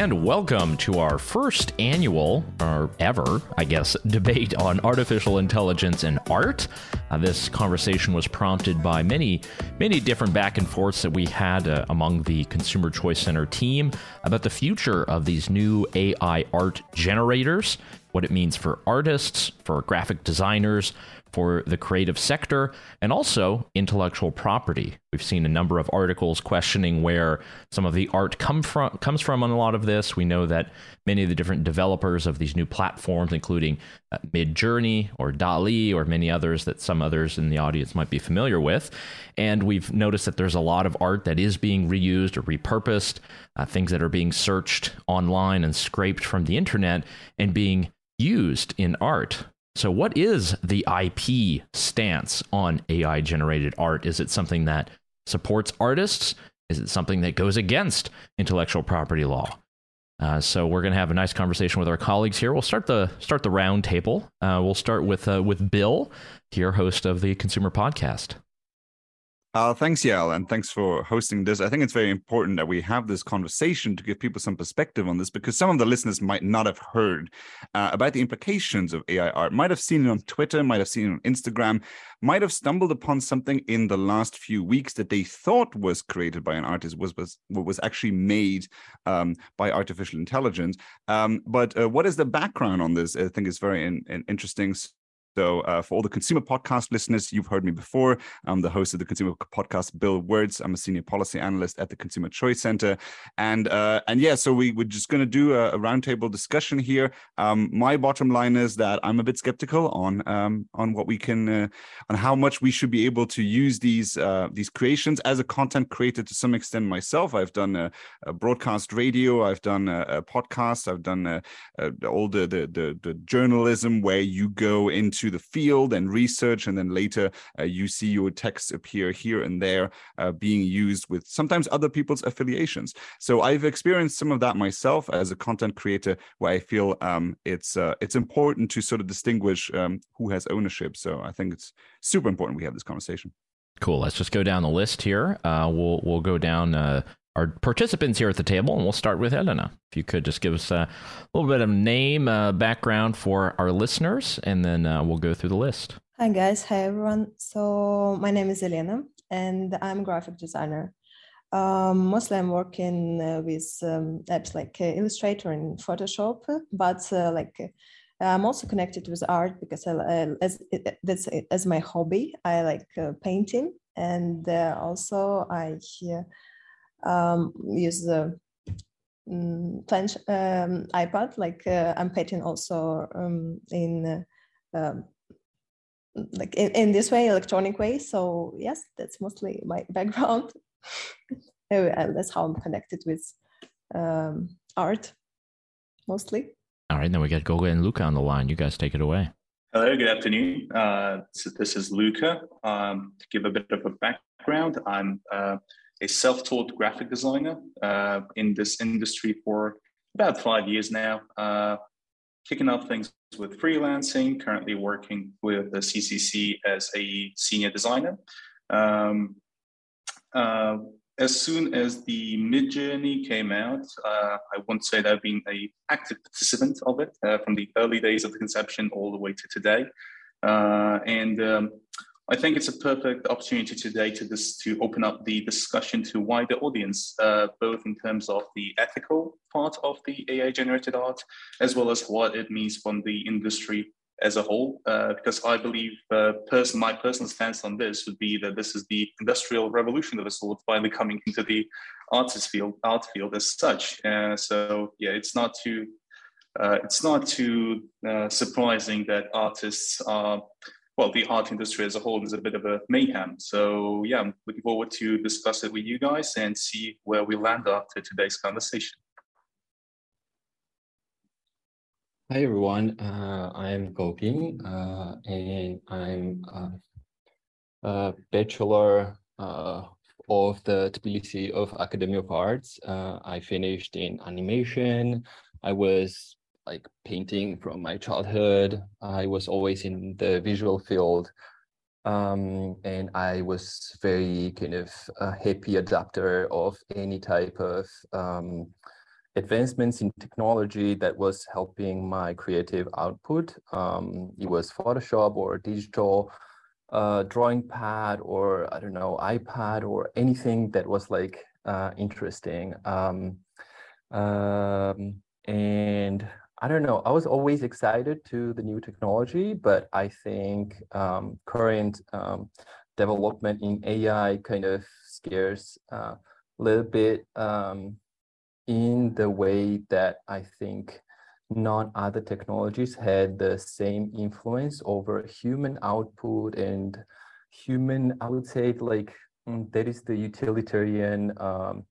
and welcome to our first annual, or ever, I guess, debate on artificial intelligence and art. Uh, this conversation was prompted by many, many different back and forths that we had uh, among the Consumer Choice Center team about the future of these new AI art generators, what it means for artists, for graphic designers, for the creative sector and also intellectual property. We've seen a number of articles questioning where some of the art come from comes from on a lot of this. We know that many of the different developers of these new platforms, including uh, Midjourney or DALL-E or many others that some others in the audience might be familiar with, and we've noticed that there's a lot of art that is being reused or repurposed, uh, things that are being searched online and scraped from the internet and being used in art. So, what is the IP stance on AI generated art? Is it something that supports artists? Is it something that goes against intellectual property law? Uh, so we're going to have a nice conversation with our colleagues here. We'll start the start the round table. Uh, we'll start with uh, with Bill, here, host of the Consumer Podcast. Uh, thanks, Yael, and thanks for hosting this. I think it's very important that we have this conversation to give people some perspective on this because some of the listeners might not have heard uh, about the implications of AI art, might have seen it on Twitter, might have seen it on Instagram, might have stumbled upon something in the last few weeks that they thought was created by an artist was was was actually made um, by artificial intelligence. Um, but uh, what is the background on this? I think is very in, in interesting. So, uh, for all the consumer podcast listeners, you've heard me before. I'm the host of the consumer podcast, Bill Wirtz. I'm a senior policy analyst at the Consumer Choice Center, and uh, and yeah, so we we're just going to do a, a, roundtable discussion here. Um, my bottom line is that I'm a bit skeptical on um, on what we can uh, on how much we should be able to use these uh, these creations as a content creator to some extent myself. I've done a, a broadcast radio, I've done a, a podcast, I've done uh, uh, all the, the the the journalism where you go into to the field and research, and then later uh, you see your text appear here and there uh, being used with sometimes other people's affiliations. So I've experienced some of that myself as a content creator, where I feel um, it's uh, it's important to sort of distinguish um, who has ownership. So I think it's super important we have this conversation. Cool. Let's just go down the list here. Uh, we'll we'll go down uh, our participants here at the table, and we'll start with Elena. If you could just give us a little bit of name, uh, background for our listeners, and then uh, we'll go through the list. Hi, guys. Hi, everyone. So, my name is Elena, and I'm a graphic designer. Um, mostly, I'm working uh, with um, apps like uh, Illustrator and Photoshop, but uh, like I'm also connected with art because I, as that's as my hobby. I like uh, painting, and also I um, use the um, French um, iPad. Like uh, I'm painting also um, in uh, um, like in, in this way, electronic way. So yes, that's mostly my background. that's how I'm connected with um, art, mostly. All right, now we got Goga and Luca on the line. You guys take it away. Hello, good afternoon. Uh, so this is Luca. Um, to give a bit of a background, I'm uh, a self-taught graphic designer uh, in this industry for about five years now, uh, kicking off things with freelancing, currently working with the CCC as a senior designer. Um, uh, as soon as the Midjourney came out, uh, I won't say that I've been a active participant of it uh, from the early days of the conception all the way to today. Uh, and um, I think it's a perfect opportunity today to this to open up the discussion to wider audience, uh, both in terms of the ethical part of the AI generated art, as well as what it means from the industry as a whole. Uh, because I believe, uh, person, my personal stance on this would be that this is the industrial revolution of a sort, finally coming into the artist field, art field as such. Uh, so yeah, it's not too, uh, it's not too uh, surprising that artists are well, the art industry as a whole is a bit of a mayhem. So yeah, I'm looking forward to discuss it with you guys and see where we land after today's conversation. Hi everyone, uh, I'm Goping uh, and I'm uh, a bachelor uh, of the Tbilisi of Academy of Arts. Uh, I finished in animation. I was like painting from my childhood. I was always in the visual field. Um, and I was very kind of a happy adapter of any type of um, advancements in technology that was helping my creative output. Um, it was Photoshop or digital uh, drawing pad or I don't know iPad or anything that was like uh, interesting. Um, um, and I don't know. I was always excited to the new technology, but I think um, current um, development in AI kind of scares a uh, little bit um, in the way that I think non other technologies had the same influence over human output and human, I would say, like mm, that is the utilitarian um,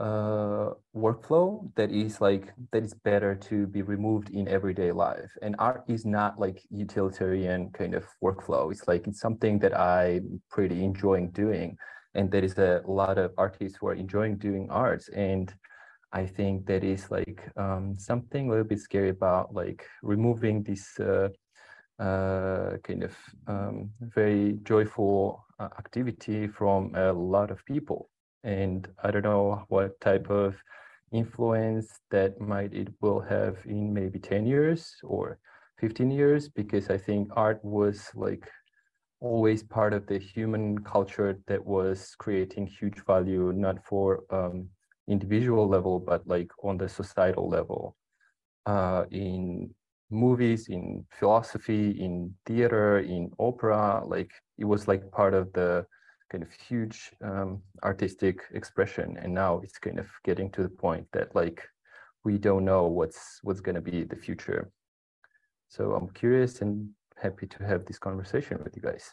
uh, workflow that is like that is better to be removed in everyday life. And art is not like utilitarian kind of workflow. It's like it's something that i'm pretty enjoying doing. And there is a lot of artists who are enjoying doing arts. And i think that is like um, something a little bit scary about like removing this uh, uh, kind of um, very joyful uh, activity from a lot of people and I don't know what type of influence that might it will have in maybe 10 years or 15 years because I think art was like always part of the human culture that was creating huge value not for um, individual level but like on the societal level. Uh, in movies in philosophy in theater in opera like it was like part of the kind of huge um, artistic expression and now it's kind of getting to the point that like we don't know what's what's going to be the future. So i'm curious and happy to have this conversation with you guys.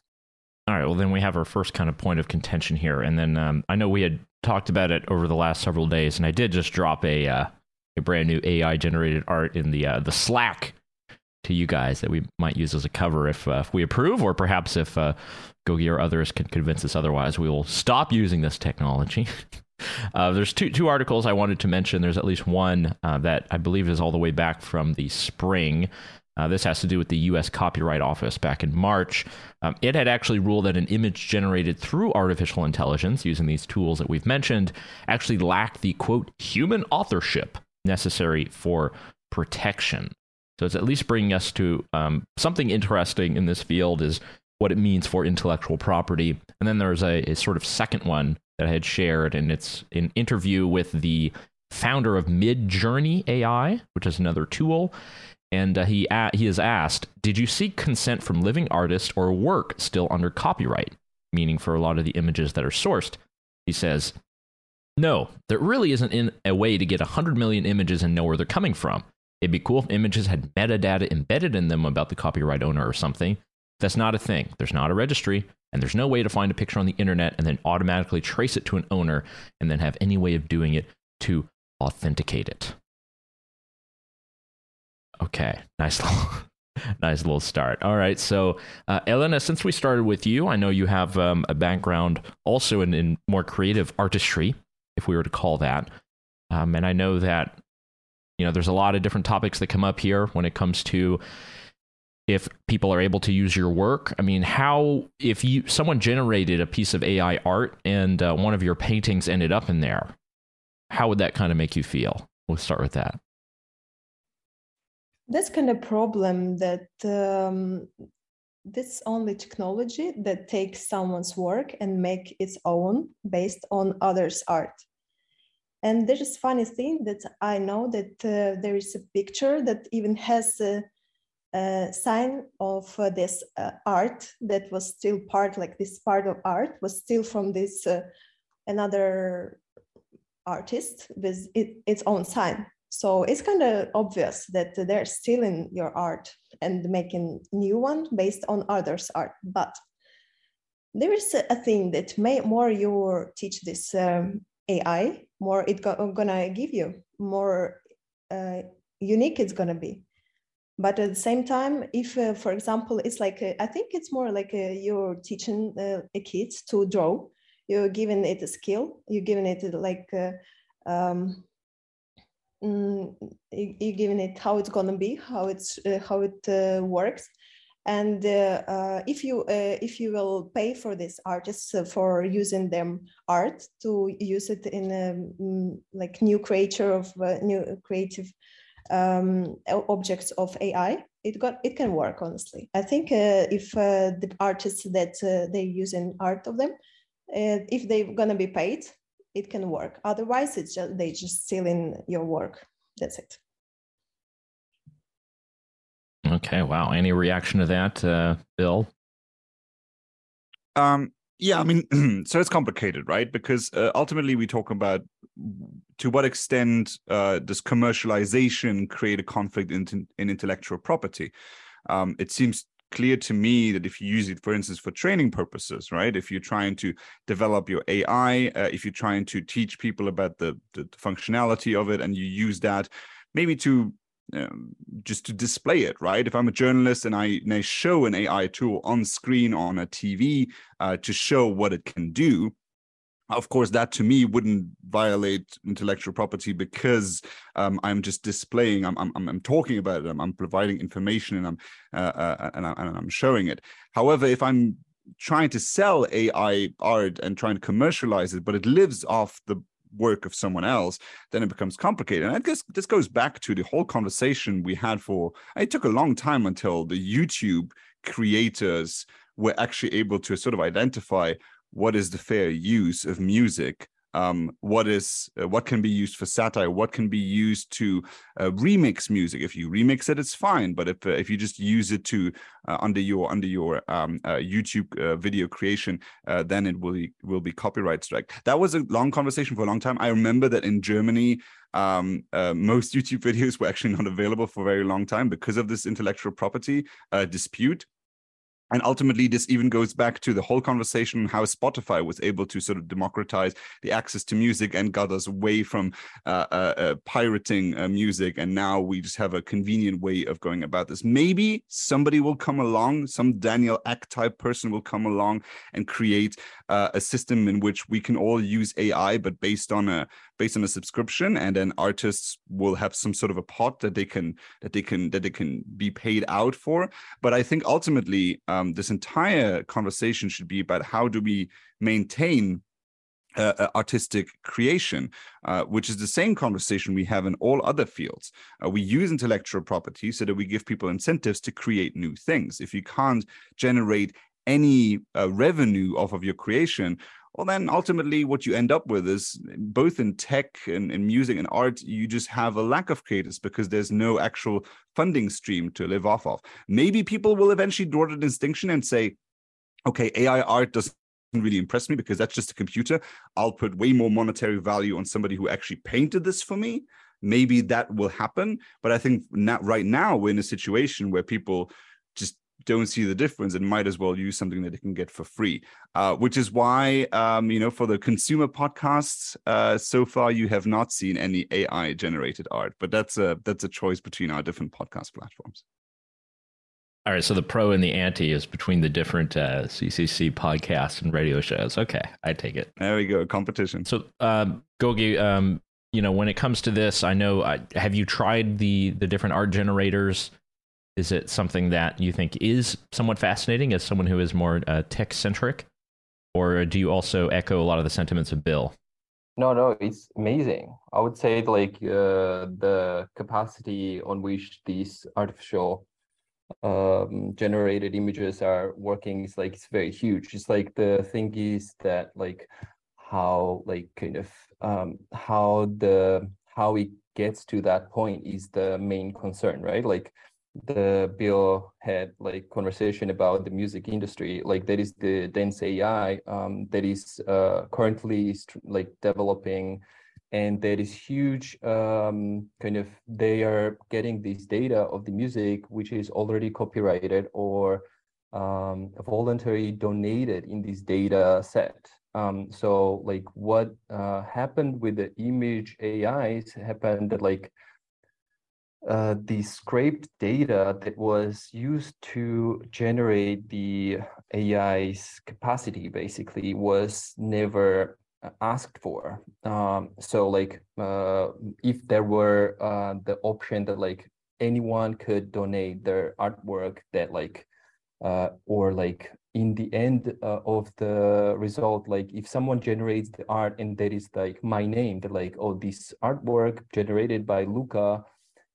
All right well then we have our first kind of point of contention here and then um, i know we had talked about it over the last several days and i did just drop a uh, a brand new ai generated art in the uh, the slack to you guys that we might use as a cover if, uh, if we approve, or perhaps if uh, Gogi or others can convince us otherwise, we will stop using this technology. uh, there's two two articles I wanted to mention. There's at least one uh, that I believe is all the way back from the spring. Uh, this has to do with the U.S. Copyright Office back in March. Um, it had actually ruled that an image generated through artificial intelligence using these tools that we've mentioned actually lacked the quote human authorship necessary for protection. So it's at least bringing us to um, something interesting in this field is what it means for intellectual property. And then there's a, a, sort of second one that I had shared, and it's an interview with the founder of Midjourney AI, which is another tool. And uh, he a- he is asked, "Did you seek consent from living artists or work still under copyright?" Meaning for a lot of the images that are sourced. He says, "No, there really isn't in a way to get 100 million images and know where they're coming from. It'd be cool if images had metadata embedded in them about the copyright owner or something. That's not a thing. There's not a registry, and there's no way to find a picture on the internet and then automatically trace it to an owner and then have any way of doing it to authenticate it. Okay, nice little, nice little start. All right, so uh, Elena, since we started with you, I know you have um, a background also in, in more creative artistry, if we were to call that. Um, and I know that you know, there's a lot of different topics that come up here when it comes to if people are able to use your work. I mean, how if you someone generated a piece of AI art and uh, one of your paintings ended up in there, how would that kind of make you feel? We'll start with that. That's kind of problem that um, this only technology that takes someone's work and make its own based on others' art. And there is a funny thing that I know that uh, there is a picture that even has a, a sign of uh, this uh, art that was still part, like this part of art was still from this uh, another artist with it, its own sign. So it's kind of obvious that they're stealing your art and making new one based on others' art. But there is a thing that may more you teach this um, AI, more it's go- gonna give you, more uh, unique it's gonna be. But at the same time, if, uh, for example, it's like a, I think it's more like a, you're teaching uh, a kid to draw. You're giving it a skill. You're giving it like uh, um, mm, you're giving it how it's gonna be, how it's uh, how it uh, works, and uh, uh, if you uh, if you will pay for these artists for using them art to use it in a mm, like new creature of new creative um, objects of AI, it got it can work honestly. I think uh, if uh, the artists that uh, they use in art of them, if they're gonna be paid, it can work. Otherwise, it's just they just stealing your work. That's it. Okay. Wow. Any reaction to that, uh, Bill? Um, yeah, I mean, so it's complicated, right? Because uh, ultimately, we talk about to what extent uh, does commercialization create a conflict in, in intellectual property. Um, it seems clear to me that if you use it, for instance, for training purposes, right? If you're trying to develop your AI, uh, if you're trying to teach people about the, the functionality of it, and you use that maybe to um, just to display it, right? If I'm a journalist and I, show an AI tool on screen on a TV uh, to show what it can do, of course, that to me wouldn't violate intellectual property because um, I'm just displaying, I'm, I'm, I'm talking about it, I'm, I'm providing information, and I'm uh, uh, and, I, and I'm showing it. However, if I'm trying to sell AI art and trying to commercialize it, but it lives off the work of someone else, then it becomes complicated. And I guess this goes back to the whole conversation we had for it took a long time until the YouTube creators were actually able to sort of identify what is the fair use of music um, what is uh, what can be used for satire what can be used to uh, remix music. If you remix it it's fine but if uh, if you just use it to uh, under your under your um, uh, youtube uh, video creation then it will be, will be copyright strike. That was a long conversation for a long time. I remember that in germany um, most youtube videos were actually not available for a very long time because of this intellectual property dispute and ultimately this even goes back to the whole conversation how spotify was able to sort of democratize the access to music and got us away from uh, uh, uh, pirating uh, music. And now we just have a convenient way of going about this. Maybe somebody will come along some daniel ek type person will come along and create uh, a system in which we can all use ai but based on a based on a subscription and then artists will have some sort of a pot that they can that they can that they can be paid out for but i think ultimately um, this entire conversation should be about how do we maintain uh, uh, artistic creation, uh, which is the same conversation we have in all other fields. Uh, we use intellectual property so that we give people incentives to create new things. If you can't generate any uh, revenue off of your creation, well then ultimately what you end up with is both in tech and in music and art you just have a lack of creators because there's no actual funding stream to live off of. Maybe people will eventually draw the distinction and say okay ai art doesn't really impress me because that's just a computer. I'll put way more monetary value on somebody who actually painted this for me. Maybe that will happen. But i think not right now we're in a situation where people don't see the difference and might as well use something that they can get for free. Uh, which is why, um, you know, for the consumer podcasts, uh, so far you have not seen any AI generated art, but that's a that's a choice between our different podcast platforms. All right, so the pro and the anti is between the different uh, CCC podcasts and radio shows. Okay, I take it. There we go, competition. So, um, Gogi, um, you know, when it comes to this, I know. I, have you tried the the different art generators? Is it something that you think is somewhat fascinating as someone who is more uh, tech centric? Or do you also echo a lot of the sentiments of Bill? No, no, it's amazing. I would say like uh, the capacity on which these artificial um, generated images are working is like it's very huge. It's like the thing is that like how like kind of um, how the how it gets to that point is the main concern, right? Like the bill had like conversation about the music industry like that is the dense ai um, that is uh, currently like developing. And that is huge um, kind of they are getting this data of the music which is already copyrighted or um, voluntary donated in this data set. Um, so like what uh, happened with the image ais happened that like uh, the scraped data that was used to generate the AI's capacity basically was never uh, asked for. Um, so like uh, if there were uh, the option that like anyone could donate their artwork that like uh, or like in the end uh, of the result like if someone generates the art and there is like my name they're like oh this artwork generated by luca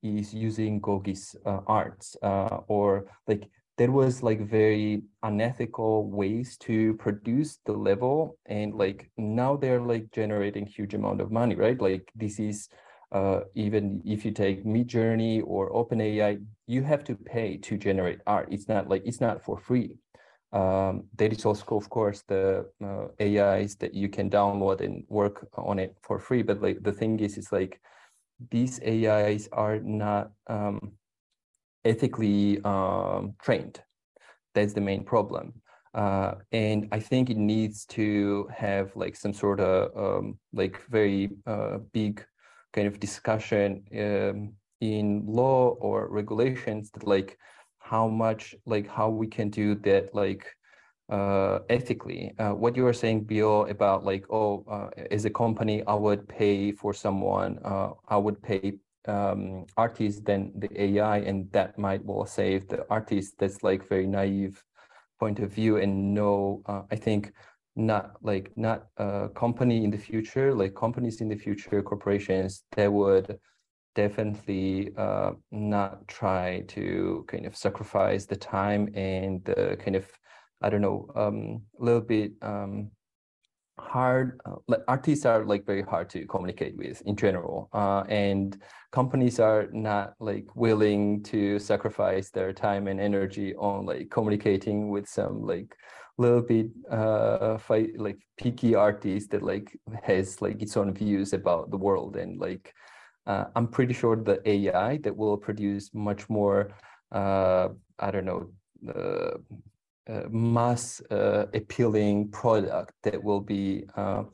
is using gogi's uh, arts uh, or like there was like very unethical ways to produce the level and like now they're like generating huge amount of money right like this is uh, even if you take Midjourney or OpenAI, you have to pay to generate art. It's not like it's not for free. Um, there is also, of course, the uh, AIs that you can download and work on it for free. But like the thing is, it's like these AIs are not um, ethically um, trained. That's the main problem. Uh, and I think it needs to have like some sort of um, like very uh, big kind of discussion um, in law or regulations that like how much like how we can do that like uh, ethically. Uh, what you were saying, Bill, about like, oh, uh, as a company, I would pay for someone, uh, I would pay um, artists than the AI, and that might well save the artist. That's like very naive point of view, and no, uh, I think not like not a company in the future like companies in the future corporations that would definitely uh, not try to kind of sacrifice the time and the kind of i don't know um, a little bit um, hard uh, like artists are like very hard to communicate with in general uh, and companies are not like willing to sacrifice their time and energy on like communicating with some like little bit uh fight like picky artist that like has like its own views about the world and like uh, i'm pretty sure the ai that will produce much more uh i don't know uh, mass uh, appealing product that will be uh,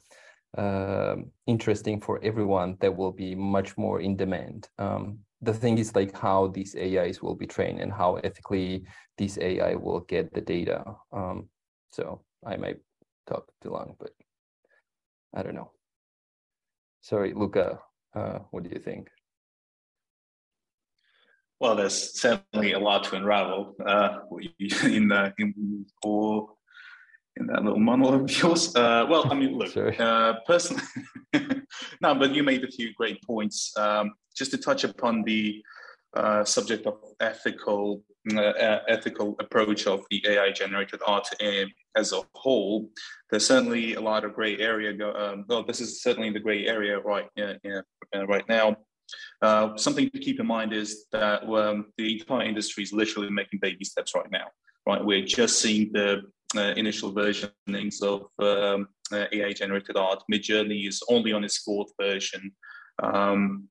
uh, interesting for everyone that will be much more in demand um, the thing is like how these ais will be trained and how ethically this ai will get the data um, so I might talk too long, but I don't know. Sorry, Luca, uh, what do you think? Well, there's certainly a lot to unravel uh, in the in or in that little monologue of yours. Uh, well, I mean, look, uh, personally, no, but you made a few great points. Um, just to touch upon the uh, subject of ethical uh, ethical approach of the AI generated art as a whole, there's certainly a lot of gray area. Go, um, well, this is certainly the gray area right uh, right now. Uh, something to keep in mind is that um, the entire industry is literally making baby steps right now. Right, we're just seeing the uh, initial versionings of um, uh, AI generated art. Midjourney is only on its fourth version. Um,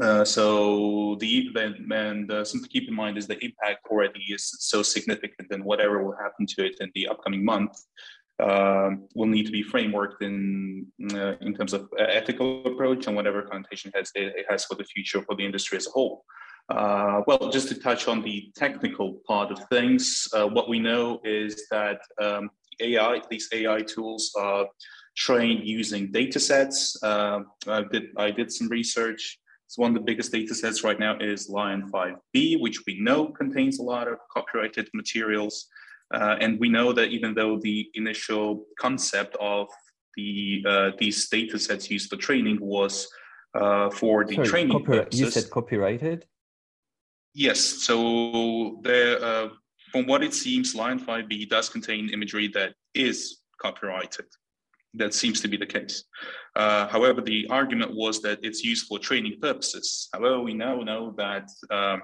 uh, so the and uh, something to keep in mind is the impact already is so significant, and whatever will happen to it in the upcoming month uh, will need to be frameworked in uh, in terms of ethical approach and whatever connotation has it has for the future for the industry as a whole. Uh, well, just to touch on the technical part of things, what we know is that um, AI, these AI tools are trained using data sets. I did I did some research so one of the biggest data sets right now is LAION-5B, which we know contains a lot of copyrighted materials. Uh, and we know that even though the initial concept of the uh, these data sets used for training was uh, for the Sorry, training purposes. You said copyrighted? Yes. So there, uh, from what it seems, LAION-5B does contain imagery that is copyrighted that seems to be the case. Uh, however, the argument was that it's used for training purposes. However, we now know that um, uh,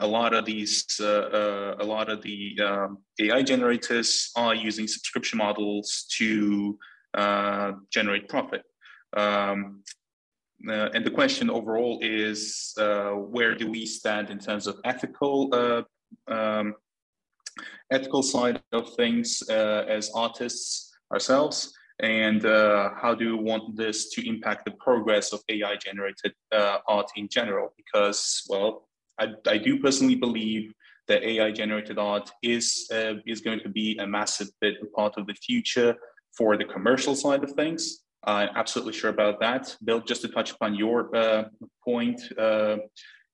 a lot of these, uh, uh a lot of the um, AI generators are using subscription models to uh, generate profit. Um, uh, and the question overall is, where do we stand in terms of ethical um, ethical side of things as artists ourselves and uh, how do we want this to impact the progress of AI generated uh, art in general? Because, well, I, I, do personally believe that AI generated art is, uh, is going to be a massive bit part of the future for the commercial side of things. I'm absolutely sure about that. Bill, just to touch upon your uh, point, uh,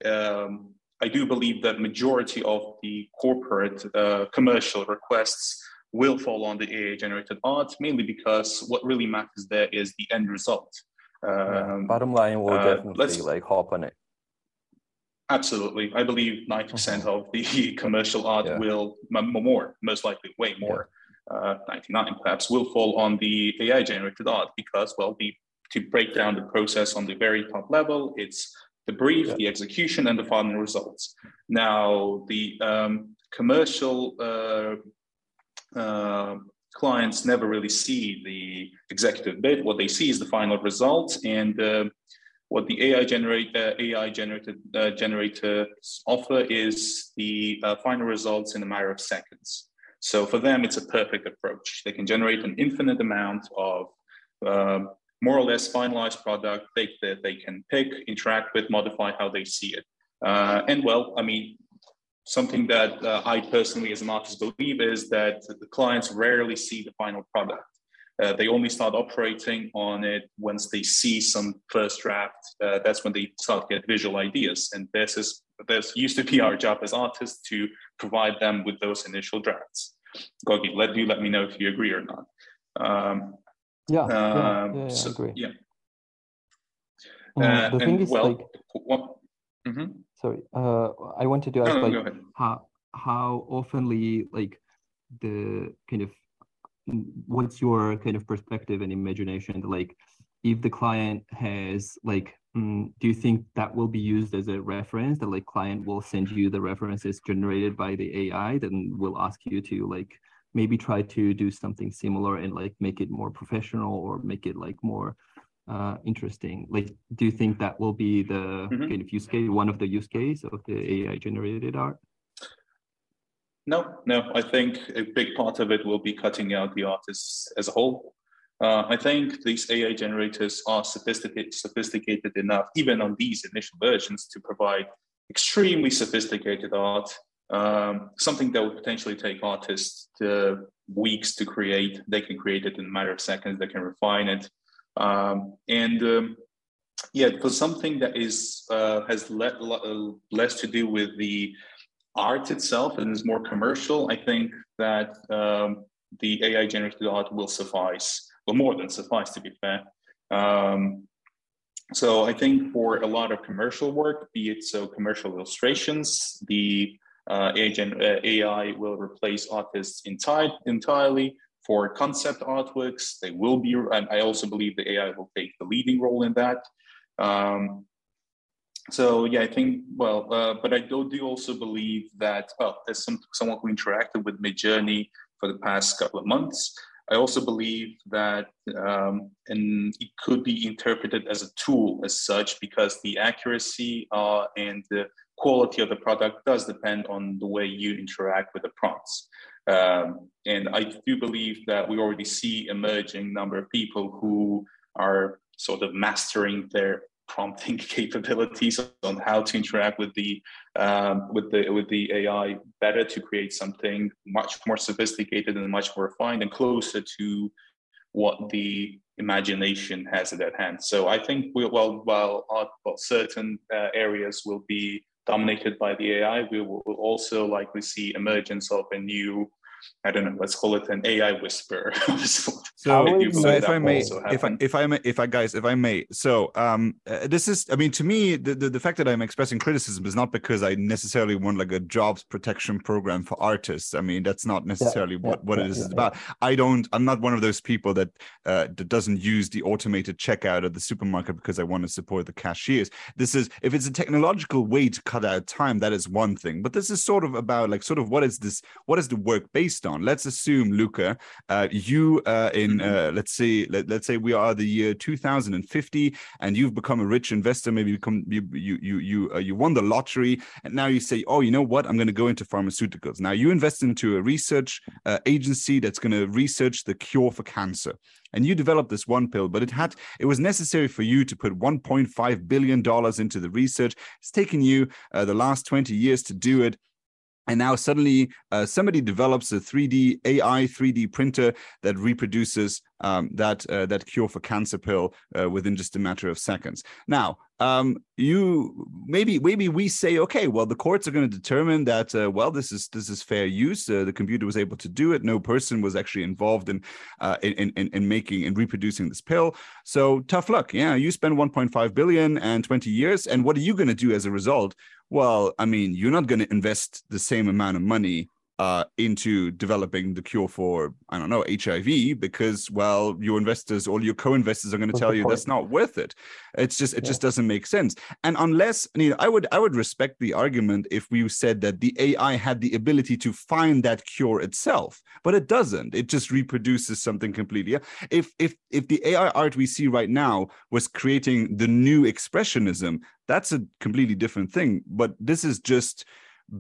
um, I do believe that majority of the corporate uh, commercial requests will fall on the AI generated art, mainly because what really matters there is the end result. Um, Bottom line will uh, definitely like hop on it. Absolutely. I believe 90% of the commercial art yeah. will, more, most likely way more, yeah. uh, 99 perhaps, will fall on the AI generated art because, well, the, to break down the process on the very top level, it's the brief, yeah. the execution, and the final results. Now, the um, commercial uh, uh, clients never really see the executive bit. What they see is the final result, and uh, what the AI generate uh, AI generated uh, generators offer is the uh, final results in a matter of seconds. So for them, it's a perfect approach. They can generate an infinite amount of um, more or less finalized product they, that they can pick, interact with, modify how they see it. Uh, and well, I mean, something that uh, I personally, as an artist, believe is that the clients rarely see the final product. Uh, they only start operating on it once they see some first draft. Uh, that's when they start to get visual ideas. And this is this used to be our job as artists to provide them with those initial drafts. Gogi, let you let me know if you agree or not. Um, yeah, yeah, um, yeah, yeah, so, I agree. Yeah. Um, the thing is, well, like, what, mm-hmm. sorry, uh, I wanted to ask, no, like, how how oftenly, like, the kind of what's your kind of perspective and imagination? Like if the client has like mm, do you think that will be used as a reference that like client will send you the references generated by the ai then will ask you to like maybe try to do something similar and like make it more professional or make it like more uh, interesting? Like do you think that will be the mm-hmm. kind of use case one of the use case of the ai generated art no, no. I think a big part of it will be cutting out the artists as a whole. Uh, I think these AI generators are sophisticated, sophisticated enough, even on these initial versions, to provide extremely sophisticated art. Um, something that would potentially take artists to weeks to create. They can create it in a matter of seconds. They can refine it, um, and um, yeah, for something that is uh, has le- less to do with the art itself and is more commercial, I think that um, the AI generated art will suffice, well, more than suffice to be fair. Um, so I think for a lot of commercial work, be it so commercial illustrations, the uh, AI uh, will replace artists enti- entirely. For concept artworks, they will be, and I also believe the AI will take the leading role in that. Um, so yeah, I think well, uh, but I do, do also believe that well, as some someone who interacted with Midjourney for the past couple of months, I also believe that um, and it could be interpreted as a tool as such because the accuracy uh, and the quality of the product does depend on the way you interact with the prompts. Um, and I do believe that we already see emerging number of people who are sort of mastering their prompting capabilities on how to interact with the um, with the with the AI better to create something much more sophisticated and much more refined and closer to what the imagination has at hand. So I think we, well, while well, certain uh, areas will be dominated by the AI, we will also likely see emergence of a new I don't know, let's call it an AI whisper. so, so if I may, if I, if I may, if I guys, if I may, so um, uh, this is, I mean, to me, the, the, the fact that I'm expressing criticism is not because I necessarily want like a jobs protection program for artists. I mean, that's not necessarily yeah, what yeah, what yeah, it is about. I don't, I'm not one of those people that uh, that doesn't use the automated checkout at the supermarket because I want to support the cashiers. This is if it's a technological way to cut out time, that is one thing. But this is sort of about like sort of what is this? What is the work based based on. Let's assume, Luca, uh, you uh, in mm-hmm. uh, let's say let, us say we are the year 2050, and you've become a rich investor. Maybe you become you you you you uh, you won the lottery, and now you say, oh, you know what? I'm going to go into pharmaceuticals. Now you invest into a research uh, agency that's going to research the cure for cancer and you developed this one pill but it had it was necessary for you to put 1.5 billion dollars into the research it's taken you uh, the last 20 years to do it and now suddenly uh, somebody develops a 3d ai 3d printer that reproduces um, that uh, that cure for cancer pill uh, within just a matter of seconds. Now, um, you maybe maybe we say, okay, well, the courts are going to determine that uh, well, this is this is fair use. Uh, the computer was able to do it. No person was actually involved in uh, in, in in making and reproducing this pill. So tough luck. Yeah, you spend 1.5 billion and 20 years, and what are you going to do as a result? Well, I mean, you're not going to invest the same amount of money uh, into developing the cure for I don't know HIV because well your investors all your co-investors are going to tell you point? that's not worth it. It's just it yeah. just doesn't make sense. And unless you know, I would I would respect the argument if we said that the AI had the ability to find that cure itself, but it doesn't. It just reproduces something completely. If if if the AI art we see right now was creating the new expressionism, that's a completely different thing. But this is just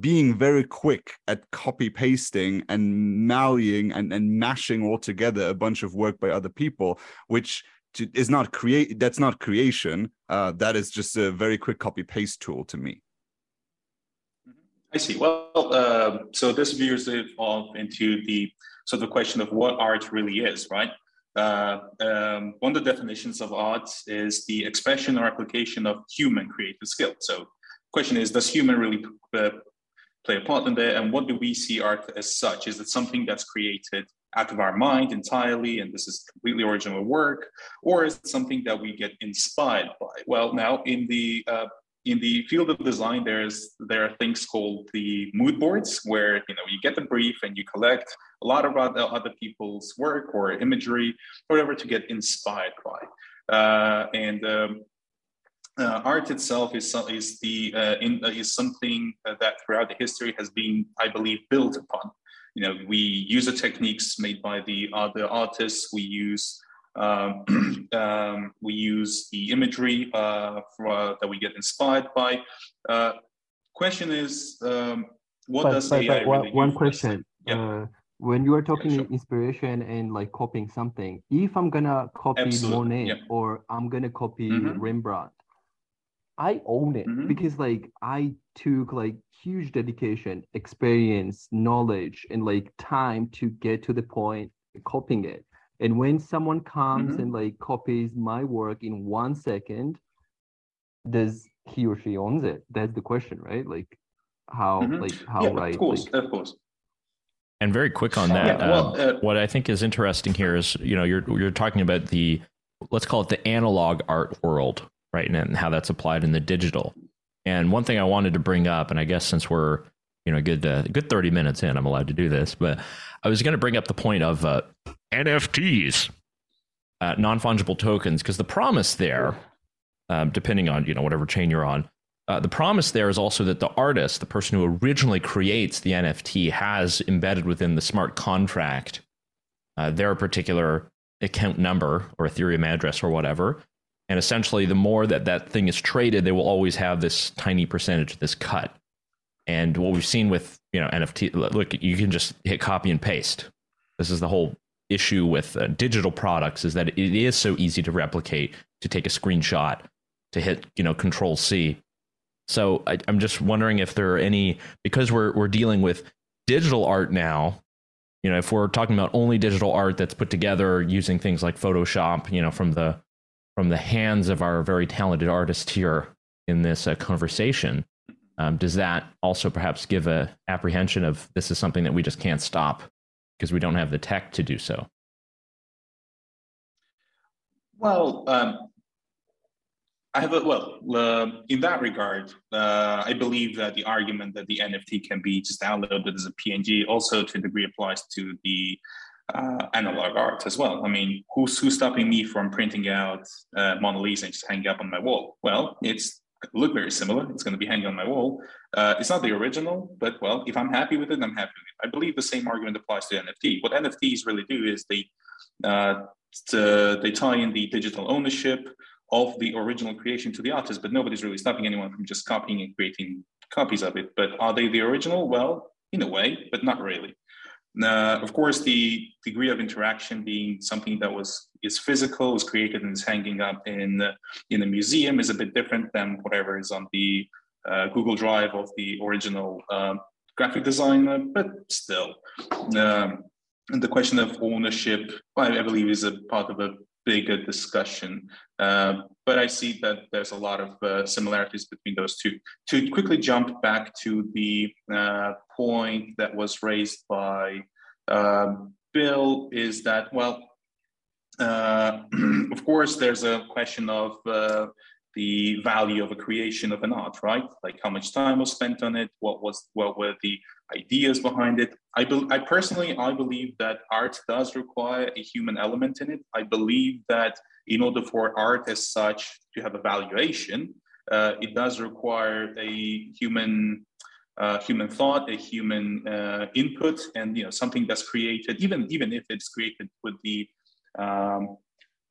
being very quick at copy pasting and mallying and, and mashing all together a bunch of work by other people, which is not create that's not creation. Uh, that is just a very quick copy paste tool to me. I see. Well, uh, so this veers off into the so the question of what art really is, right? Uh, um, one of the definitions of art is the expression or application of human creative skill. So, question is, does human really uh, play a part in there? And what do we see art as such? Is it something that's created out of our mind entirely, and this is completely original work, or is it something that we get inspired by? Well, now in the uh, in the field of design, there's there are things called the mood boards, where you know you get the brief and you collect a lot of other, other people's work or imagery, or whatever, to get inspired by. Uh, and um, uh, art itself is is the uh, in, uh, is something uh, that throughout the history has been, I believe, built upon. You know, we use the techniques made by the other artists. We use um, um, we use the imagery uh, for, uh, that we get inspired by. question is, um, what but, does but, AI but really one, question? Yeah. when you are talking yeah, sure. inspiration and like copying something, if I'm gonna copy Absolutely. Monet yeah. or I'm gonna copy mm-hmm. Rembrandt, I own it mm-hmm. because like I took like huge dedication, experience, knowledge, and like time to get to the point copying it. And when someone comes mm-hmm. and like copies my work in one second, does he or she owns it? That's the question, right? Like how mm-hmm. like how yeah, right of course, like, of course. And very quick on that. Yeah, well, uh, uh, what I think is interesting here is, you know, you're you're talking about the let's call it the analog art world, right? And how that's applied in the digital. And one thing I wanted to bring up, and I guess since we're you know good uh, good 30 minutes in, I'm allowed to do this, but I was going to bring up the point of uh, NFTs, uh, non fungible tokens, because the promise there, um, depending on you know whatever chain you're on, uh, the promise there is also that the artist, the person who originally creates the NFT, has embedded within the smart contract uh, their particular account number or Ethereum address or whatever, and essentially, the more that that thing is traded, they will always have this tiny percentage, of this cut. And what we've seen with you know NFT, look, you can just hit copy and paste. This is the whole issue with uh, digital products is that it is so easy to replicate, to take a screenshot, to hit you know Control C. So I, I'm just wondering if there are any because we're we're dealing with digital art now. You know, if we're talking about only digital art that's put together using things like Photoshop, you know, from the from the hands of our very talented artist here in this uh, conversation, um, does that also perhaps give a apprehension of this is something that we just can't stop because we don't have the tech to do so? Well, um, I have a well uh, in that regard. Uh, I believe that the argument that the NFT can be just downloaded as a PNG also to a degree applies to the uh, analog art as well. I mean, who's who's stopping me from printing out uh, Mona Lisa and just hanging up on my wall? Well, it's look very similar. It's going to be hanging on my wall. Uh, it's not the original, but well, if I'm happy with it, I'm happy with it. I believe the same argument applies to NFT. What NFTs really do is they uh, to, they tie in the digital ownership of the original creation to the artist, but nobody's really stopping anyone from just copying and creating copies of it. But are they the original? Well, in a way, but not really. Uh, of course, the degree of interaction being something that was is physical, was created and is hanging up in in a museum is a bit different than whatever is on the uh, Google Drive of the original um, graphic designer. But still, um, the question of ownership, I believe, is a part of a bigger discussion. Uh, but I see that there's a lot of uh, similarities between those two. To quickly jump back to the uh, point that was raised by um, Bill, is that, well, uh, of course, there's a question of uh, the value of a creation of an art, right? Like how much time was spent on it, what was what were the ideas behind it. I, be, I personally I believe that art does require a human element in it. I believe that in order for art as such to have a valuation, uh, it does require a human uh, human thought, a human uh, input, and you know something that's created, even even if it's created with the um,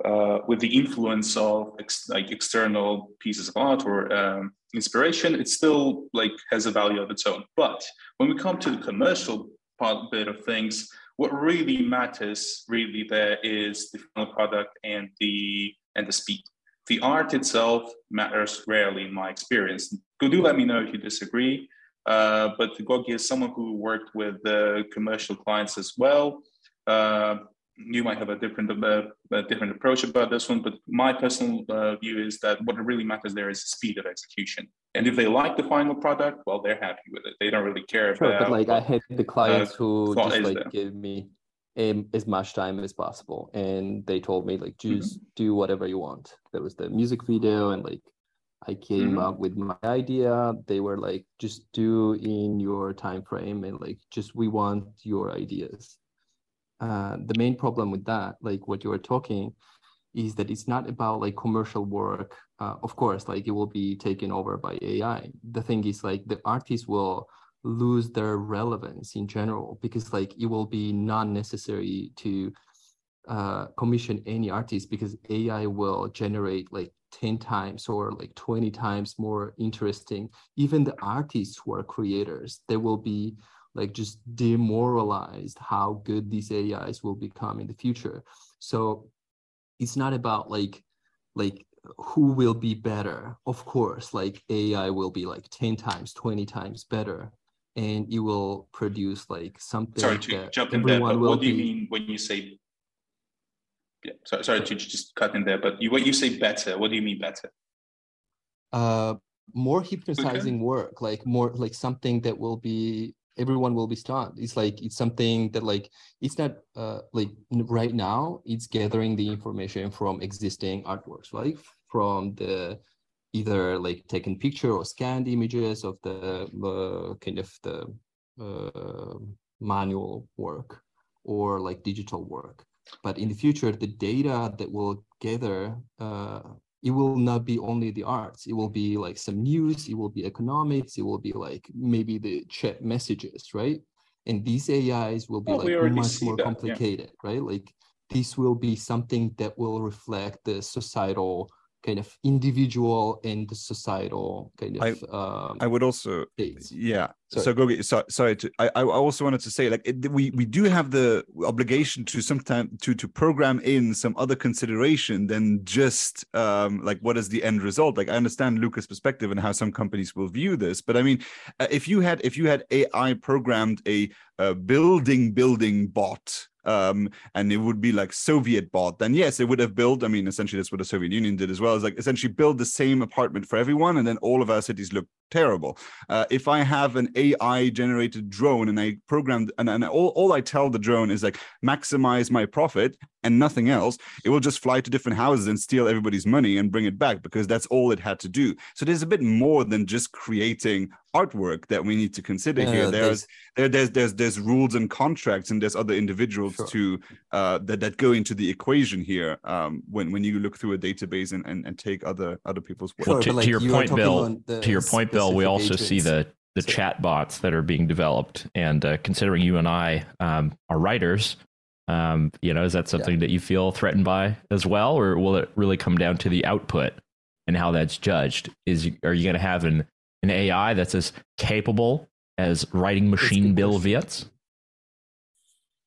uh, with the influence of ex- like external pieces of art or um, inspiration, it still like has a value of its own. But when we come to the commercial part bit of things, what really matters really there is the final product and the and the speed. The art itself matters rarely in my experience. Do let me know if you disagree. Uh, but Gogi is someone who worked with uh, commercial clients as well. Uh, you might have a different uh, a different approach about this one, but my personal uh, view is that what really matters there is the speed of execution. And if they like the final product, well, they're happy with it. They don't really care sure, about. But like, I had the clients uh, who just like there. give me um, as much time as possible, and they told me like, just mm-hmm. do whatever you want. There was the music video, and like, I came mm-hmm. up with my idea. They were like, just do in your time frame, and like, just we want your ideas uh, the main problem with that, like what you were talking, is that it's not about like commercial work. Uh, of course, like it will be taken over by AI. The thing is like the artists will lose their relevance in general because like it will be not necessary to uh, commission any artist because AI will generate like 10 times or like 20 times more interesting. Even the artists who are creators, they will be like just demoralized how good these AIs will become in the future. So it's not about like like who will be better. Of course, like AI will be like 10 times, 20 times better. And it will produce like something. Sorry to jump in there, but what do you be... mean when you say yeah, sorry, sorry to just cut in there, but you, what you say better, what do you mean better? Uh, more hypnotizing okay. work, like more like something that will be everyone will be stunned. It's like it's something that like it's not uh like right now it's gathering the information from existing artworks right? From the either like taken picture or scanned images of the uh, kind of the uh, manual work or like digital work. But in the future the data that will gather uh, it will not be only the arts. It will be like some news it will be economics it will be like maybe the chat messages right? And these ais will be well, like much more that, complicated yeah. right? Like this will be something that will reflect the societal kind of individual and the societal kind of. I, um, I would also, states. yeah. Sorry. So Gogi, so, sorry. To, I, I also wanted to say, like, it, we we do have the obligation to sometime to to program in some other consideration than just um like what is the end result. Like, I understand Luca's perspective and how some companies will view this, but I mean, uh, if you had if you had AI programmed a, a building building bot um, and it would be like Soviet bought, then yes, it would have built. I mean, essentially, that's what the Soviet Union did as well. Is like essentially build the same apartment for everyone, and then all of our cities look terrible. Uh, if I have an AI generated drone and I programmed, and, and all, all I tell the drone is like maximize my profit and nothing else, it will just fly to different houses and steal everybody's money and bring it back because that's all it had to do. So there's a bit more than just creating artwork that we need to consider yeah, here. There's, there, there's there's there's rules and contracts and there's other individuals sure. to uh, that that go into the equation here um, when when you look through a database and and, and take other other people's work. Well, to, like to, your point, Bill. To your point, Bill. We also agents. see the the so. chat bots that are being developed, and uh, considering you and I um, are writers. Um, you know, is that something yeah. that you feel threatened by as well, or will it really come down to the output and how that's judged? Is are you going to have an an AI that's as capable as writing machine Bill Wirtz?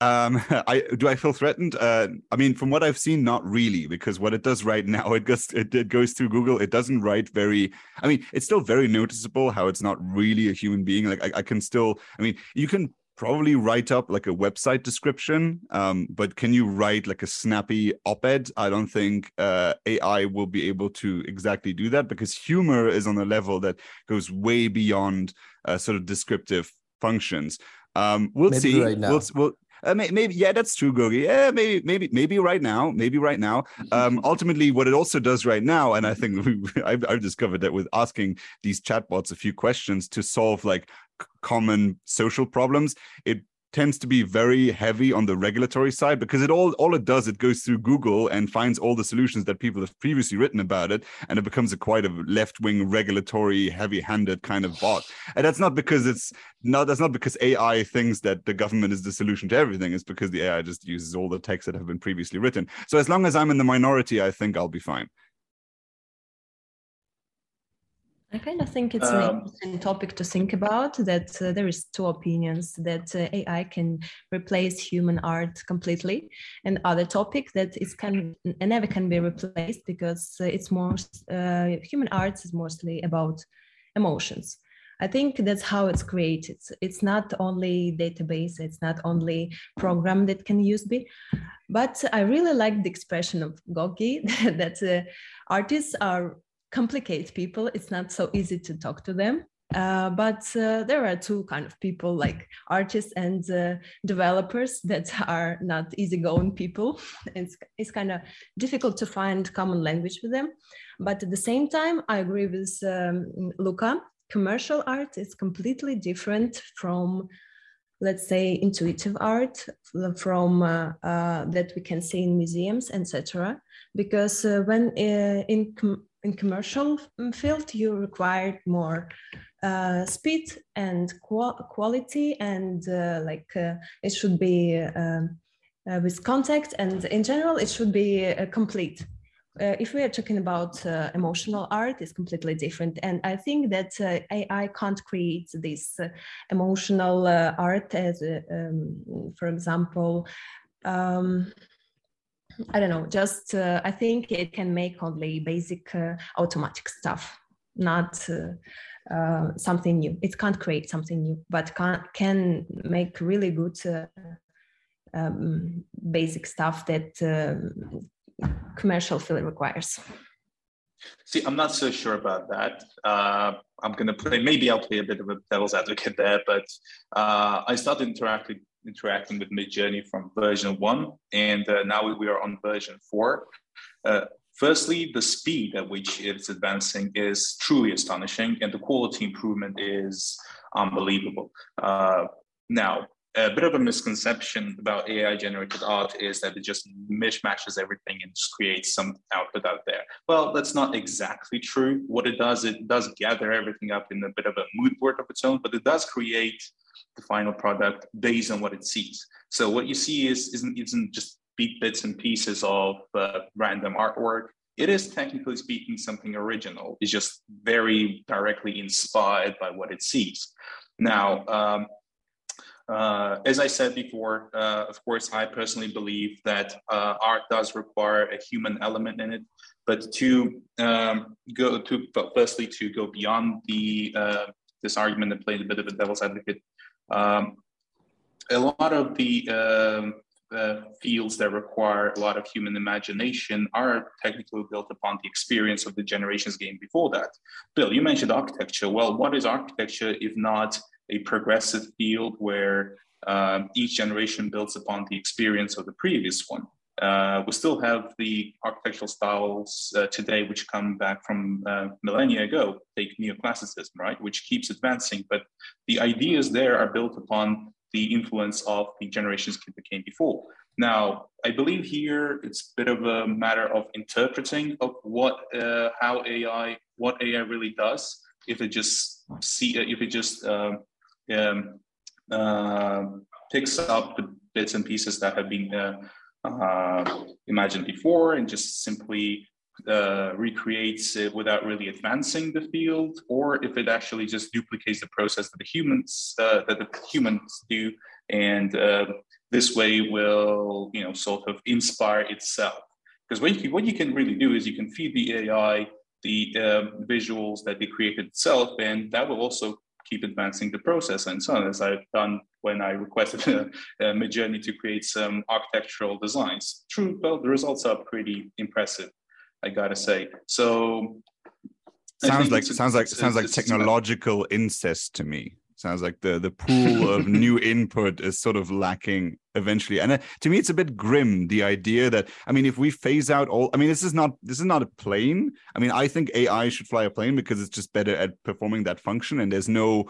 Um, I do I feel threatened? Uh, I mean, from what I've seen, not really, because what it does right now, it goes it, it goes through Google. It doesn't write very. I mean, it's still very noticeable how it's not really a human being. Like I, I can still. I mean, you can probably write up like a website description um, but can you write like a snappy op-ed? I don't think uh, ai will be able to exactly do that because humor is on a level that goes way beyond uh, sort of descriptive functions. Um, we'll maybe see. right we'll, we'll uh, maybe, yeah, that's true, Gogi. Yeah, maybe, maybe, maybe right now, maybe right now. Um, ultimately, what it also does right now, and I think we, I've, I've discovered that with asking these chatbots a few questions to solve like common social problems, it tends to be very heavy on the regulatory side because it all all it does it goes through Google and finds all the solutions that people have previously written about it and it becomes a quite a left-wing regulatory heavy-handed kind of bot. And that's not because it's not that's not because AI thinks that the government is the solution to everything. It's because the AI just uses all the texts that have been previously written. So as long as I'm in the minority I think I'll be fine I kind of think it's um, an interesting topic to think about that uh, there is two opinions that uh, AI can replace human art completely and other topic that it can never can be replaced because uh, it's more uh, human art is mostly about emotions. I think that's how it's created. It's not only database, it's not only program that can use be, but I really like the expression of Gogi that uh, artists are complicate people. It's not so easy to talk to them. Uh, but uh, there are two kind of people like artists and uh, developers that are not easygoing people it's, it's kind of difficult to find common language with them but at the same time i agree with um, luca commercial art is completely different from let's say intuitive art from uh, uh, that we can see in museums etc because uh, when in com in commercial field, you require more uh, speed and quality, and uh, like uh, it should be um, uh, with contact, and in general, it should be uh, complete. If we are talking about emotional art, it's completely different, and I think that AI can't create this emotional art as, um, for example. Um, I don't know, just uh, I think it can make only basic uh, automatic stuff, not uh, uh something new. It can't create something new, but can, can make really good uh, um, basic stuff that um, commercial field requires. See, I'm not so sure about that. Uh, I'm going to play, maybe I'll play a bit of a devil's advocate there, but I started interacting interacting with Midjourney from version one, and uh, now we are on version four. Uh, firstly, the speed at which it's advancing is truly astonishing, and the quality improvement is unbelievable. Uh, now, a bit of a misconception about AI generated art is that it just mishmashes everything and just creates some output out there. Well, that's not exactly true. What it does, it does gather everything up in a bit of a mood board of its own, but it does create the final product based on what it sees. So what you see is isn't isn't just bits and pieces of uh, random artwork. It is technically speaking something original. It's just very directly inspired by what it sees. Now, um, uh, as I said before, uh, of course, I personally believe that uh, art does require a human element in it. But to um, go to, firstly, to go beyond the uh, this argument and play a bit of a devil's advocate, um, a lot of the uh, uh, fields that require a lot of human imagination are technically built upon the experience of the generations game before that. Bill, you mentioned architecture. Well, what is architecture if not a progressive field where um, each generation builds upon the experience of the previous one? Uh, we still have the architectural styles uh, today which come back from uh, millennia ago, take neoclassicism, right, which keeps advancing. But the ideas there are built upon the influence of the generations that came before. Now, I believe here it's a bit of a matter of interpreting of what, uh, how AI, what AI really does. If it just see, if it just um, um, uh, picks up the bits and pieces that have been uh, imagined before and just simply uh, recreates it without really advancing the field, or if it actually just duplicates the process that the humans uh, that the humans do, and uh, this way will you know sort of inspire itself. Because what you, what you can really do is you can feed the AI the um, visuals that it created itself, and that will also keep advancing the process and so on, as I've done when I requested uh, Midjourney to create some architectural designs. True, well, the results are pretty impressive, I gotta say. So sounds like sounds like sounds like technological incest to me sounds like the the pool of new input is sort of lacking eventually and uh, to me it's a bit grim the idea that i mean if we phase out all i mean this is not this is not a plane i mean i think ai should fly a plane because it's just better at performing that function and there's no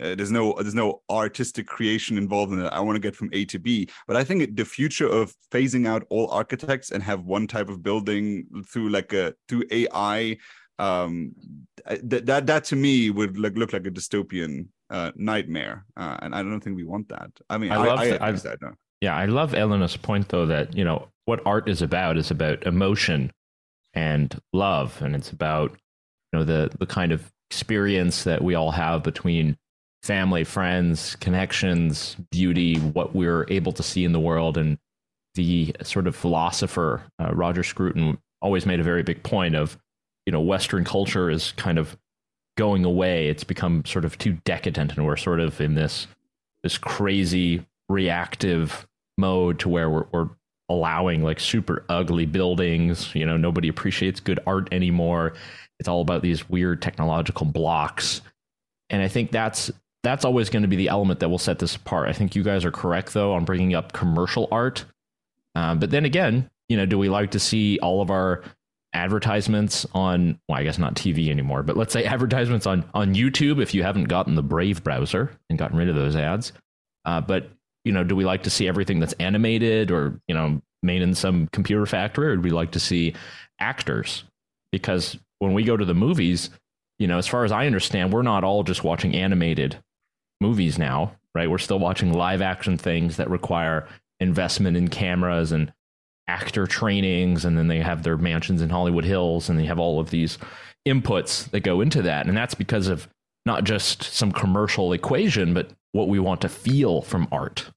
uh, there's no there's no artistic creation involved in it i want to get from a to b but i think the future of phasing out all architects and have one type of building through like a through ai um that that that to me would like look like a dystopian uh, nightmare, uh, and I don't think we want that. I mean, I, love I, I, that, no. Yeah, I love Elena's point though that you know what art is about is about emotion and love, and it's about you know the the kind of experience that we all have between family, friends, connections, beauty, what we're able to see in the world, and the sort of philosopher uh, Roger Scruton always made a very big point of you know Western culture is kind of going away. It's become sort of too decadent, and we're sort of in this this crazy reactive mode to where we're, we're allowing like super ugly buildings. You know, nobody appreciates good art anymore. It's all about these weird technological blocks, and I think that's that's always going to be the element that will set this apart. I think you guys are correct though on bringing up commercial art, uh, but then again, you know, do we like to see all of our advertisements on well i guess not tv anymore but let's say advertisements on on youtube if you haven't gotten the brave browser and gotten rid of those ads. Uh, but you know do we like to see everything that's animated or you know made in some computer factory or do we like to see actors? Because when we go to the movies you know as far as i understand we're not all just watching animated movies now right we're still watching live action things that require investment in cameras and actor trainings and then they have their mansions in Hollywood Hills and they have all of these inputs that go into that. And that's because of not just some commercial equation, but what we want to feel from art.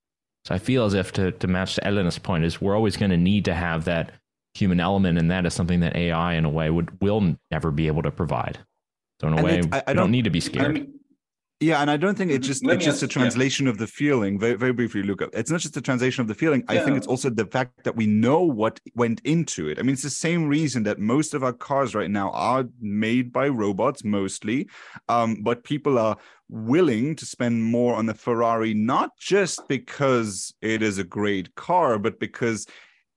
So I feel as if to, to match to Elena's point is we're always going to need to have that human element, and that is something that AI in a way would will never be able to provide. So in a and way, it, I, I don't, don't, need to be scared. I mean, yeah, and I don't think it's just Let it's just ask, a translation yeah. of the feeling. Very, very briefly, Luca. It's not just a translation of the feeling. Yeah. I think it's also the fact that we know what went into it. I mean, it's the same reason that most of our cars right now are made by robots mostly, um, but people are willing to spend more on a Ferrari not just because it is a great car, but because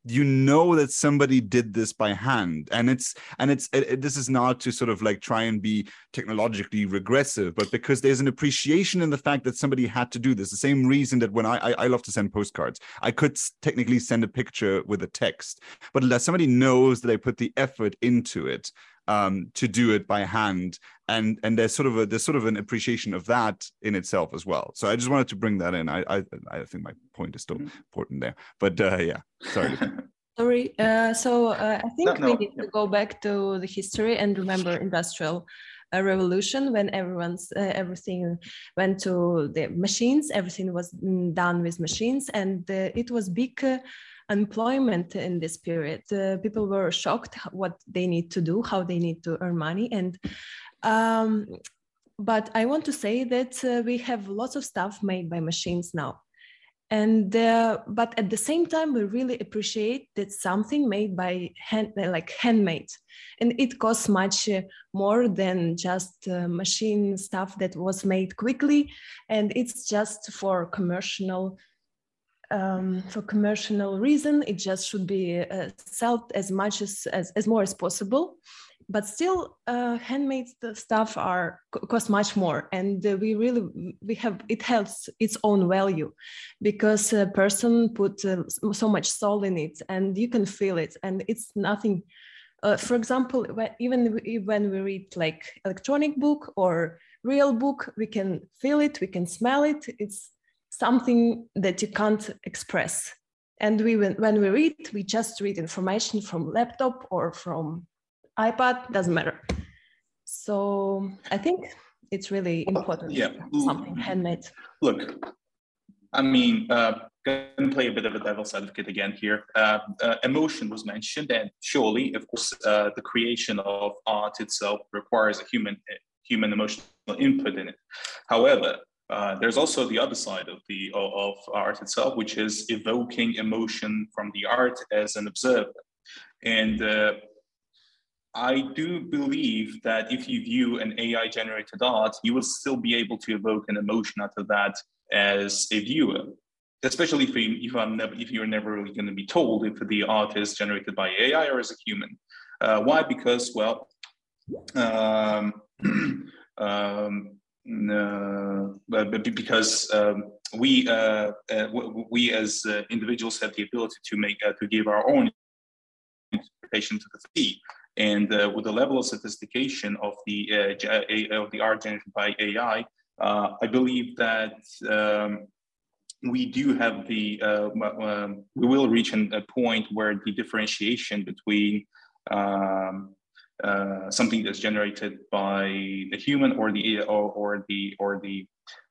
you know that somebody did this by hand and it's and it's it, it, this is not to sort of like try and be technologically regressive but because there's an appreciation in the fact that somebody had to do this. The same reason that when i i, I love to send postcards i could technically send a picture with a text but unless somebody knows that i put the effort into it um, to do it by hand, and and there's sort of a there's sort of an appreciation of that in itself as well. So I just wanted to bring that in. I I, I think my point is still mm-hmm. important there, but uh, yeah, sorry. Sorry. Uh, so uh, I think no, no. we need to go back to the history and remember industrial uh, revolution when everyone's uh, everything went to the machines. Everything was mm, done with machines, and uh, it was big employment in this period. Uh, people were shocked what they need to do, how they need to earn money, and um, but I want to say that uh, we have lots of stuff made by machines now. And uh, but at the same time, we really appreciate that something made by hand, like handmade, and it costs much uh, more than just uh, machine stuff that was made quickly, and it's just for commercial um, for commercial reason, it just should be uh, sold as much as, as, as more as possible. But still, uh, handmade stuff are cost much more, and uh, we really we have it has its own value because a person put uh, so much soul in it, and you can feel it, and it's nothing. Uh, for example, even when we read like electronic book or real book, we can feel it, we can smell it. It's something that you can't express. And we, when we read, we just read information from laptop or from iPad, doesn't matter. So I think it's really important. Yeah. Something handmade. Look, I mean, uh, going to play a bit of a devil's advocate again here. Uh, uh, emotion was mentioned, and surely, of course, uh, the creation of art itself requires a human human emotional input in it. However, uh, there's also the other side of the of art itself, which is evoking emotion from the art as an observer. And uh, I do believe that if you view an AI generated art, you will still be able to evoke an emotion out of that as a viewer, especially if, you, if, I'm never, if you're never really going to be told if the art is generated by AI or as a human. Uh, why? Because, well, um, um, because um, we uh, uh, we as uh, individuals have the ability to make uh, to give our own interpretation to the sea. And uh, with the level of sophistication of the of the art generated by AI, I believe that um, we do have the um, we will reach a point where the differentiation between um, uh, something that's generated by the human or the or, or the or the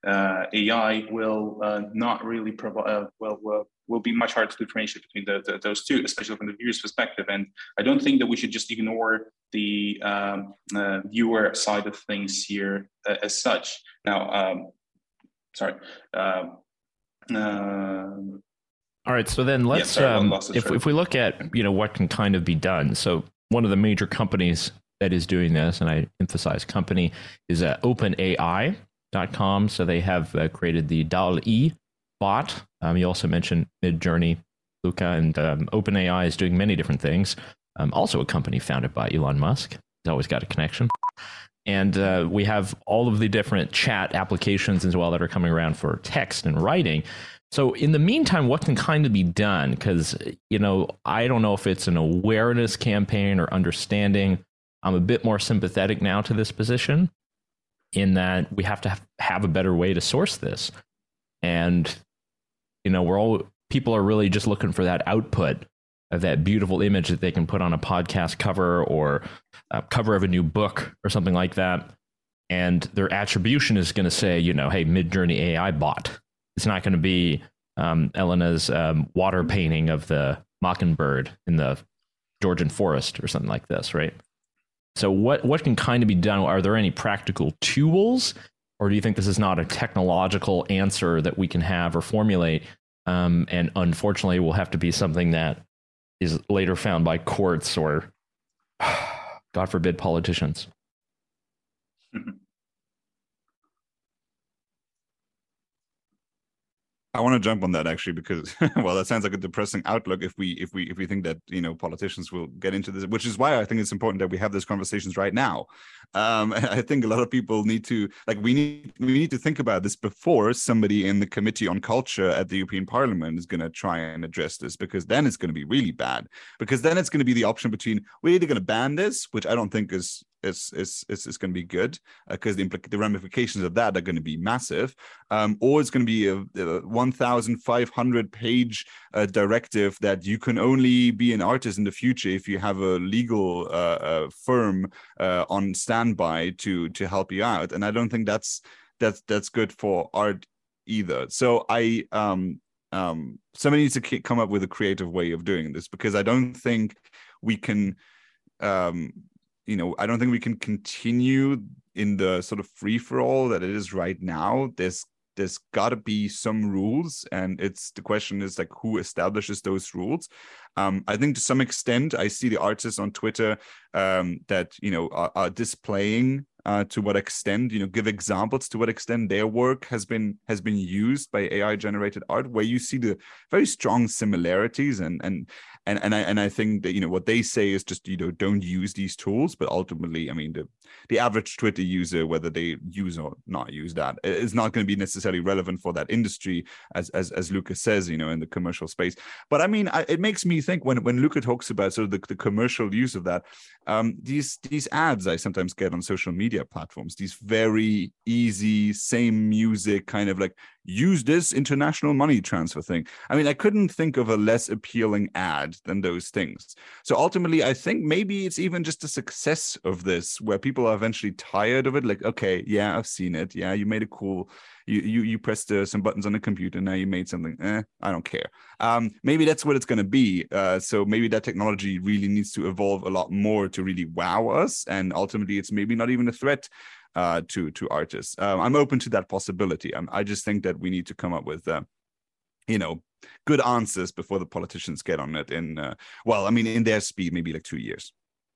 uh, AI will uh, not really provide uh, well, well will be much harder to differentiate between the, the, those two, especially from the viewer's perspective. And I don't think that we should just ignore the um, uh, viewer side of things here uh, as such. Now, um, sorry. Um, all right, so then let's yeah, sorry, um, if if we look at you know what can kind of be done. So one of the major companies that is doing this, and I emphasize company, is uh, OpenAI.com. So they have uh, created the DALL-E bot. Um, you also mentioned Midjourney, Luca, and um, OpenAI is doing many different things. Um, also, a company founded by Elon Musk. He's always got a connection. And uh, we have all of the different chat applications as well that are coming around for text and writing. So, in the meantime, what can kind of be done? Because, you know, I don't know if it's an awareness campaign or understanding. I'm a bit more sympathetic now to this position in that we have to have a better way to source this. And, you know, we're all, people are really just looking for that output of that beautiful image that they can put on a podcast cover or cover of a new book or something like that. And their attribution is going to say, you know, hey, Midjourney AI bot it's not going to be um, Elena's um, water painting of the mockingbird in the Georgian forest or something like this, right? So what what can kind of be done? Are there any practical tools, or do you think this is not a technological answer that we can have or formulate? Um, and unfortunately, will have to be something that is later found by courts or, God forbid, politicians. I want to jump on that actually because well that sounds like a depressing outlook if we if we if we think that you know politicians will get into this which is why I think it's important that we have these conversations right now. Um, I think a lot of people need to like we need we need to think about this before somebody in the committee on culture at the European Parliament is going to try and address this because then it's going to be really bad because then it's going to be the option between we're either going to ban this which I don't think is is is is, is going to be good because uh, the the ramifications of that are going to be massive, um, or it's going to be a, a 1,500 page uh, directive that you can only be an artist in the future if you have a legal uh, uh firm uh, on standby to to help you out, and I don't think that's that's that's good for art either. So I um um somebody needs to come up with a creative way of doing this because I don't think we can um you know, I don't think we can continue in the sort of free for all that it is right now. There's there's got to be some rules and it's the question is like who establishes those rules um, i think to some extent i see the artists on twitter um, that you know are, are displaying uh, to what extent you know give examples to what extent their work has been has been used by AI generated art where you see the very strong similarities and and and and I and I think that you know what they say is just you know don't use these tools but ultimately I mean the the average Twitter user whether they use or not use that is not going to be necessarily relevant for that industry as as as Lucas says you know in the commercial space. But I mean I, it makes me think when when Luca talks about sort of the, the commercial use of that um, these these ads I sometimes get on social media media platforms these very easy same music kind of like use this international money transfer thing. I mean i couldn't think of a less appealing ad than those things. So ultimately i think maybe it's even just a success of this where people are eventually tired of it like okay yeah i've seen it. Yeah you made a cool you you you pressed uh, some buttons on the computer now you made something eh, i don't care um, maybe that's what it's going to be uh, so maybe that technology really needs to evolve a lot more to really wow us and ultimately it's maybe not even a threat uh, to to artists. Um, I'm open to that possibility. I'm, I just think that we need to come up with, uh, you know, good answers before the politicians get on it. In uh, well, I mean, in their speed, maybe like two years.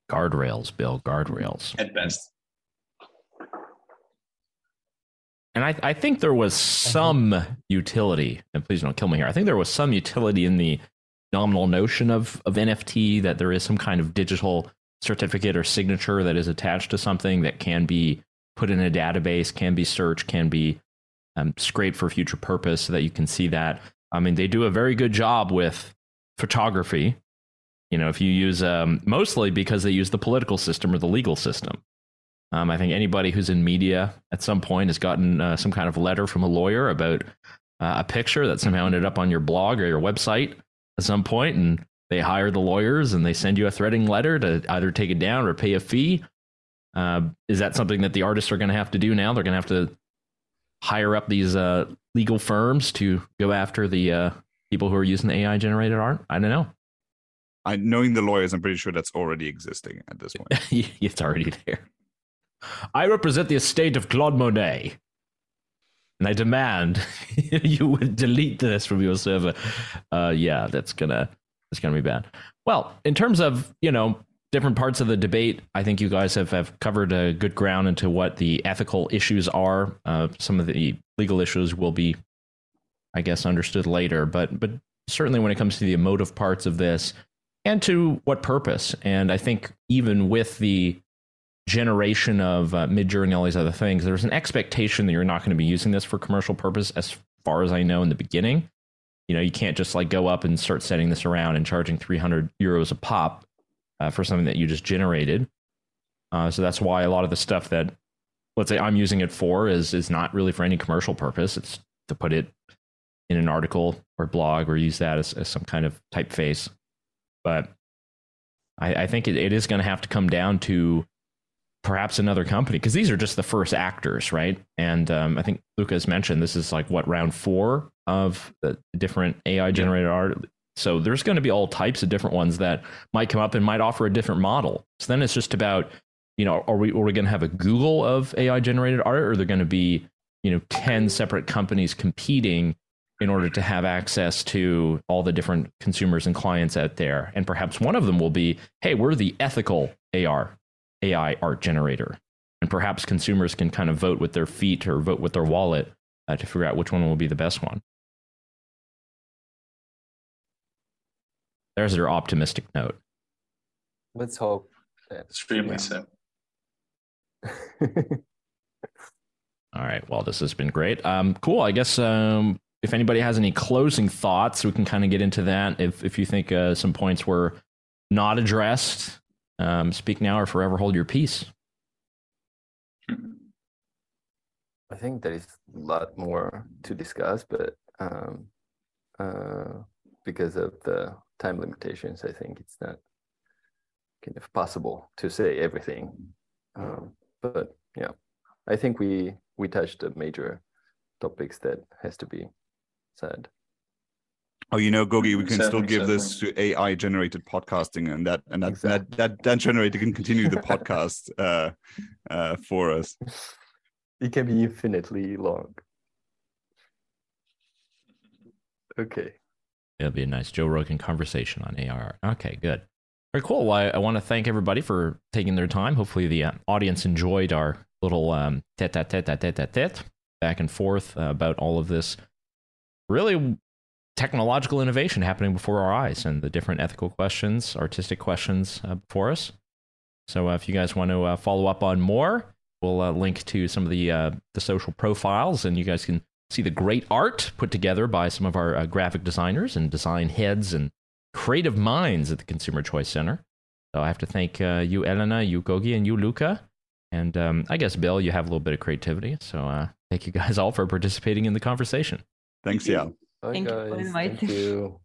Guardrails, Bill. Guardrails. At best. And I, I think there was some utility, and please don't kill me here. I think there was some utility in the nominal notion of, of NFT that there is some kind of digital certificate or signature that is attached to something that can be put in a database, can be searched, can be um, scraped for future purpose so that you can see that. I mean, they do a very good job with photography. You know, if you use um, mostly because they use the political system or the legal system. Um, I think anybody who's in media at some point has gotten uh, some kind of letter from a lawyer about uh, a picture that somehow ended up on your blog or your website at some point, and they hire the lawyers and they send you a threatening letter to either take it down or pay a fee. Uh, is that something that the artists are going to have to do now? They're going to have to hire up these uh, legal firms to go after the uh, people who are using the AI generated art? I don't know. I knowing the lawyers, I'm pretty sure that's already existing at this point. it's already there. I represent the estate of Claude Monet, and I demand you would delete this from your server. Uh, yeah, that's gonna that's gonna be bad. Well, in terms of you know different parts of the debate, I think you guys have, have covered a good ground into what the ethical issues are. Uh, some of the legal issues will be, I guess, understood later. But but certainly when it comes to the emotive parts of this, and to what purpose, and I think even with the generation of uh, Midjourney all these other things, there's an expectation that you're not going to be using this for commercial purpose, as far as I know in the beginning. You know, you can't just like go up and start setting this around and charging 300 euros a pop uh, for something that you just generated. Uh, so that's why a lot of the stuff that, let's say, I'm using it for is is not really for any commercial purpose. It's to put it in an article or blog or use that as, as some kind of typeface. But I, I think it, it is going to have to come down to perhaps another company because these are just the first actors, right? And um, I think Lucas mentioned this is like what round four of the different AI generated art. So there's going to be all types of different ones that might come up and might offer a different model. So then it's just about, you know, are we are we going to have a Google of AI generated art, or are there going to be, you know, ten separate companies competing in order to have access to all the different consumers and clients out there? And perhaps one of them will be, hey, we're the ethical AR AI art generator. And perhaps consumers can kind of vote with their feet or vote with their wallet uh, to figure out which one will be the best one. There's your optimistic note. Let's hope. Extremely yeah. so. All right. Well, this has been great. Um, cool. I guess um, if anybody has any closing thoughts, we can kind of get into that. If if you think uh, some points were not addressed, um, speak now or forever hold your peace. I think there is a lot more to discuss, but um, uh, because of the time limitations, I think it's not kind of possible to say everything. Um, but yeah, I think we we touched the major topics that has to be said. Oh, you know, Gogi, we can certainly, still give certainly. this to AI generated podcasting, and that and that exactly. that, that that generator can continue the podcast uh, uh, for us. It can be infinitely long. Okay. It'll be a nice Joe Rogan conversation on AR. Okay, good. Very cool. Well, I, I want to thank everybody for taking their time. Hopefully, the uh, audience enjoyed our little um, tete tete tete tete tete back and forth uh, about all of this really technological innovation happening before our eyes and the different ethical questions, artistic questions uh, before us. So, uh, if you guys want to uh, follow up on more, we'll uh, link to some of the uh, the social profiles, and you guys can see the great art put together by some of our uh, graphic designers and design heads and creative minds at the Consumer Choice Center. So, I have to thank you, Elena, you, Gogi, and you, Luca. And um, I guess, Bill, you have a little bit of creativity. So, thank you guys all for participating in the conversation. Thanks, yeah. Bye, Thank guys. you for inviting. Thank you.